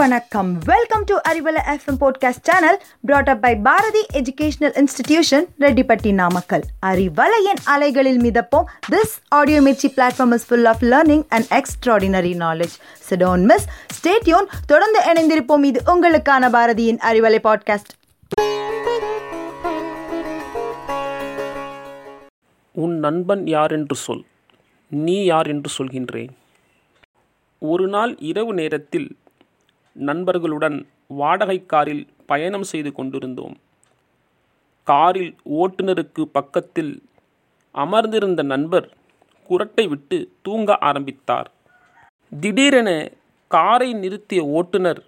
வணக்கம். Welcome to Arivalai FM podcast channel brought up by Bharathi educational institution Rettipatti Namakkal அறிவலையின் அலைகளில் மிதப்போம். This audio Mirchi platform is full of learning and extraordinary knowledge so don't miss stay tuned தொடர்ந்து இணைந்திருப்போம். இது உங்களுக்கான பாரதியின் Arivalai podcast உன் நண்பன் யார் என்று சொல். நீ யார் என்று சொல்கின்றேன் ஒரு நாள் இரவு நேரத்தில் நண்பர்களுடன் வாடகை காரில் பயணம் செய்து கொண்டிருந்தோம். காரில் ஓட்டுநருக்கு பக்கத்தில் அமர்ந்திருந்த நண்பர் குரட்டை விட்டு தூங்க ஆரம்பித்தார். திடீரென காரை நிறுத்திய ஓட்டுநர்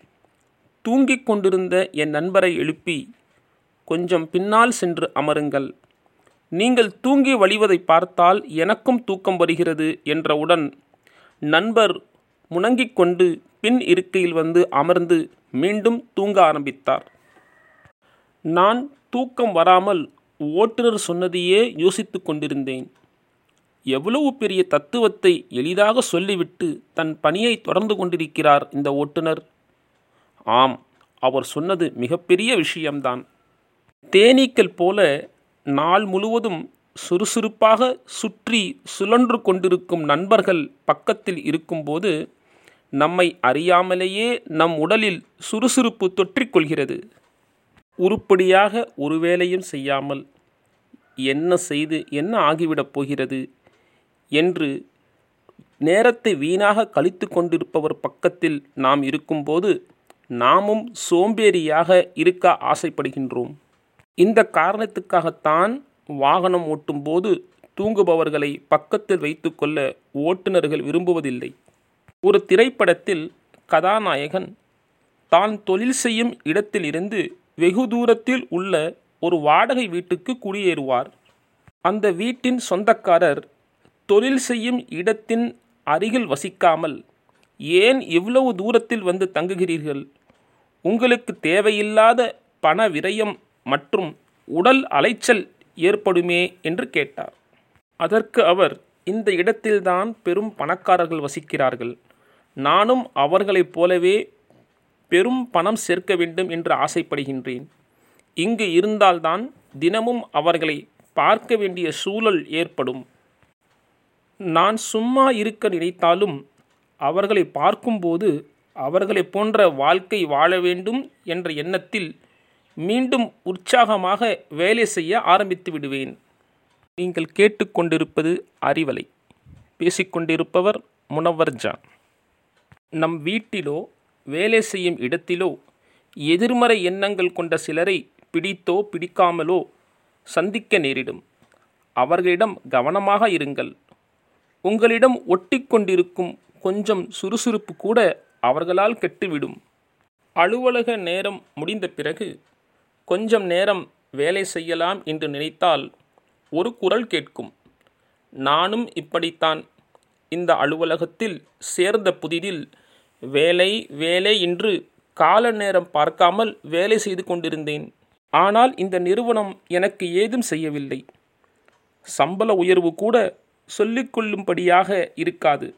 தூங்கிக் கொண்டிருந்த என் நண்பரை எழுப்பி கொஞ்சம் பின்னால் சென்று அமருங்கள். நீங்கள் தூங்கி வழிவதை பார்த்தால் எனக்கும் தூக்கம் வருகிறது என்றவுடன் நண்பர் முணங்கிக் கொண்டு பின் இருக்கையில் வந்து அமர்ந்து மீண்டும் தூங்க ஆரம்பித்தார். நான் தூக்கம் வராமல் ஓட்டுநர் சொன்னதையே யோசித்து கொண்டிருந்தேன். எவ்வளவு பெரிய தத்துவத்தை எளிதாக சொல்லிவிட்டு தன் பணியை தொடர்ந்து கொண்டிருக்கிறார் இந்த ஓட்டுநர்? ஆம் அவர் சொன்னது மிகப்பெரிய விஷயம்தான். தேனீக்கள் போல நாள் முழுவதும் சுறுசுறுப்பாக சுற்றி சுழன்று கொண்டிருக்கும் நண்பர்கள் பக்கத்தில் இருக்கும்போது நம்மை அறியாமலேயே நம் உடலில் சுறுசுறுப்பு தொற்றிக்கொள்கிறது. உருப்படியாக ஒரு வேலையும் செய்யாமல் என்ன செய்து என்ன ஆகிவிடப் போகிறது என்று நேரத்தை வீணாக கழித்து கொண்டிருப்பவர் பக்கத்தில் நாம் இருக்கும்போது நாமும் சோம்பேறியாக இருக்க ஆசைப்படுகின்றோம். இந்த காரணத்துக்காகத்தான் வாகனம் ஓட்டும்போது தூங்குபவர்களை பக்கத்தில் வைத்துக்கொள்ள ஓட்டுநர்கள் விரும்புவதில்லை. ஒரு திரைப்படத்தில் கதாநாயகன் தான் தொழில் செய்யும் இடத்திலிருந்து வெகு தூரத்தில் உள்ள ஒரு வாடகை வீட்டுக்கு குடியேறுவார். அந்த வீட்டின் சொந்தக்காரர் தொழில் செய்யும் இடத்தின் அருகில் வசிக்காமல் ஏன் இவ்வளவு தூரத்தில் வந்து தங்குகிறீர்கள்? உங்களுக்கு தேவையில்லாத பண விரயம் மற்றும் உடல் அலைச்சல் ஏற்படுமே என்று கேட்டார். அதற்கு அவர் இந்த இடத்தில்தான் பெரும் பணக்காரர்கள் வசிக்கிறார்கள். நானும் அவர்களைப் போலவே பெரும் பணம் சேர்க்க வேண்டும் என்று ஆசைப்படுகின்றேன். இங்கு இருந்தால்தான் தினமும் அவர்களை பார்க்க வேண்டிய சூழல் ஏற்படும். நான் சும்மா இருக்க நினைத்தாலும் அவர்களை பார்க்கும்போது அவர்களை போன்ற வாழ்க்கை வாழ வேண்டும் என்ற எண்ணத்தில் மீண்டும் உற்சாகமாக வேலை செய்ய ஆரம்பித்து விடுவேன். நீங்கள் கேட்டுக்கொண்டிருப்பது அறிவலை. பேசிக்கொண்டிருப்பவர் முனவர் ஜான். நம் வீட்டிலோ வேலை செய்யும் இடத்திலோ எதிர்மறை எண்ணங்கள் கொண்ட சிலரை பிடித்தோ பிடிக்காமலோ சந்திக்க நேரிடும். அவர்களிடம் கவனமாக இருங்கள். உங்களிடம் ஒட்டிக்கொண்டிருக்கும் கொஞ்சம் சுறுசுறுப்பு கூட அவர்களால் கெட்டுவிடும். அலுவலக நேரம் முடிந்த பிறகு கொஞ்சம் நேரம் வேலை செய்யலாம் என்று நினைத்தால் ஒரு குரல் கேட்கும். நானும் இப்படித்தான். இந்த அலுவலகத்தில் சேர்ந்த புதிதில் வேலை வேலை என்று கால நேரம் பார்க்காமல் வேலை செய்து கொண்டிருந்தேன். ஆனால் இந்த நிறுவனம் எனக்கு ஏதும் செய்யவில்லை. சம்பள உயர்வு கூட சொல்லிக்கொள்ளும்படியாக இருக்காது.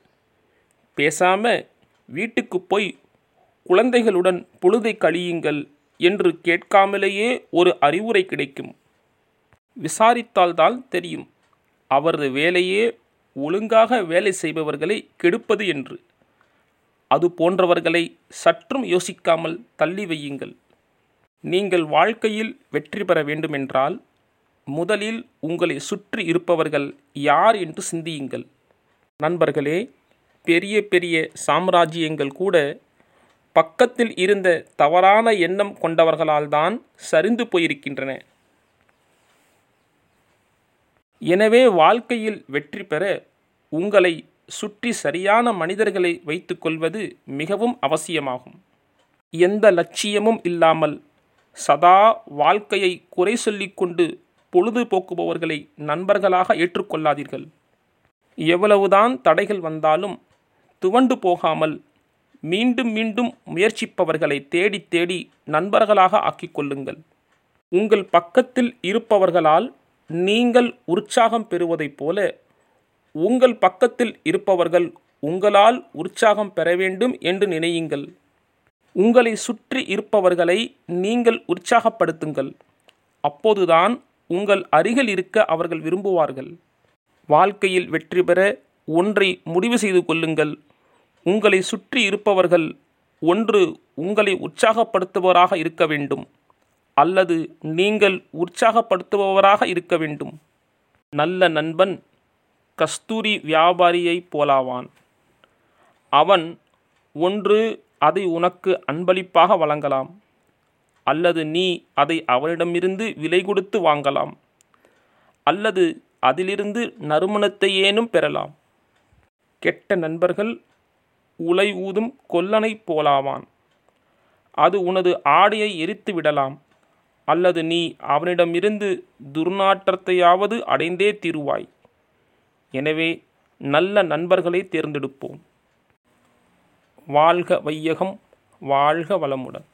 பேசாம வீட்டுக்கு போய் குழந்தைகளுடன் பொழுதை கழியுங்கள் என்று கேட்காமலேயே ஒரு அறிவுரை கிடைக்கும். விசாரித்தால்தான் தெரியும். அவரது வேலையே ஒழுங்காக வேலை செய்பவர்களை கெடுப்பது என்று. அது போன்றவர்களை சற்றும் யோசிக்காமல் தள்ளி வையுங்கள். நீங்கள் வாழ்க்கையில் வெற்றி பெற வேண்டுமென்றால் முதலில் உங்களை சுற்றி இருப்பவர்கள் யார் என்று சிந்தியுங்கள். நண்பர்களே பெரிய பெரிய சாம்ராஜ்யங்கள் கூட பக்கத்தில் இருந்த தவறான எண்ணம் கொண்டவர்களால் தான் சரிந்து போயிருக்கின்றன. எனவே வாழ்க்கையில் வெற்றி பெற உங்களை சுற்றி சரியான மனிதர்களை வைத்துக்கொள்வது மிகவும் அவசியமாகும். எந்த லட்சியமும் இல்லாமல் சதா வாழ்க்கையை குறை சொல்லிக்கொண்டு பொழுது போக்குபவர்களை நண்பர்களாக ஏற்றுக்கொள்ளாதீர்கள். எவ்வளவுதான் தடைகள் வந்தாலும் துவண்டு போகாமல் மீண்டும் மீண்டும் முயற்சிப்பவர்களை தேடி தேடி நண்பர்களாக ஆக்கிக் கொள்ளுங்கள். உங்கள் பக்கத்தில் இருப்பவர்களால் நீங்கள் உற்சாகம் பெறுவதைப் போல உங்கள் பக்கத்தில் இருப்பவர்கள் உங்களால் உற்சாகம் பெற வேண்டும் என்று நினையுங்கள். உங்களை சுற்றி இருப்பவர்களை நீங்கள் உற்சாகப்படுத்துங்கள். அப்போதுதான் உங்கள் அருகில் இருக்க அவர்கள் விரும்புவார்கள். வாழ்க்கையில் வெற்றி பெற ஒன்றை முடிவு செய்து கொள்ளுங்கள். உங்களை சுற்றி இருப்பவர்கள் ஒன்று உங்களை உற்சாகப்படுத்துபவராக இருக்க வேண்டும் அல்லது நீங்கள் உற்சாகப்படுத்துபவராக இருக்க வேண்டும். நல்ல நண்பன் கஸ்தூரி வியாபாரியைப் போலாவான். அவன் ஒன்று அதை உனக்கு அன்பளிப்பாக வழங்கலாம் அல்லது நீ அதை அவனிடமிருந்து விலை கொடுத்து வாங்கலாம் அல்லது அதிலிருந்து நறுமணத்தையேனும் பெறலாம். கெட்ட நண்பர்கள் உலை ஊதும் கொல்லனைப் போலாவான். அது உனது ஆடையை எரித்து விடலாம் அல்லது நீ அவனிடமிருந்து துர்நாற்றத்தையாவது அடைந்தே தீருவாய். எனவே நல்ல நண்பர்களை தேர்ந்தெடுப்போம். வாழ்க வையகம் வாழ்க வளமுடன்.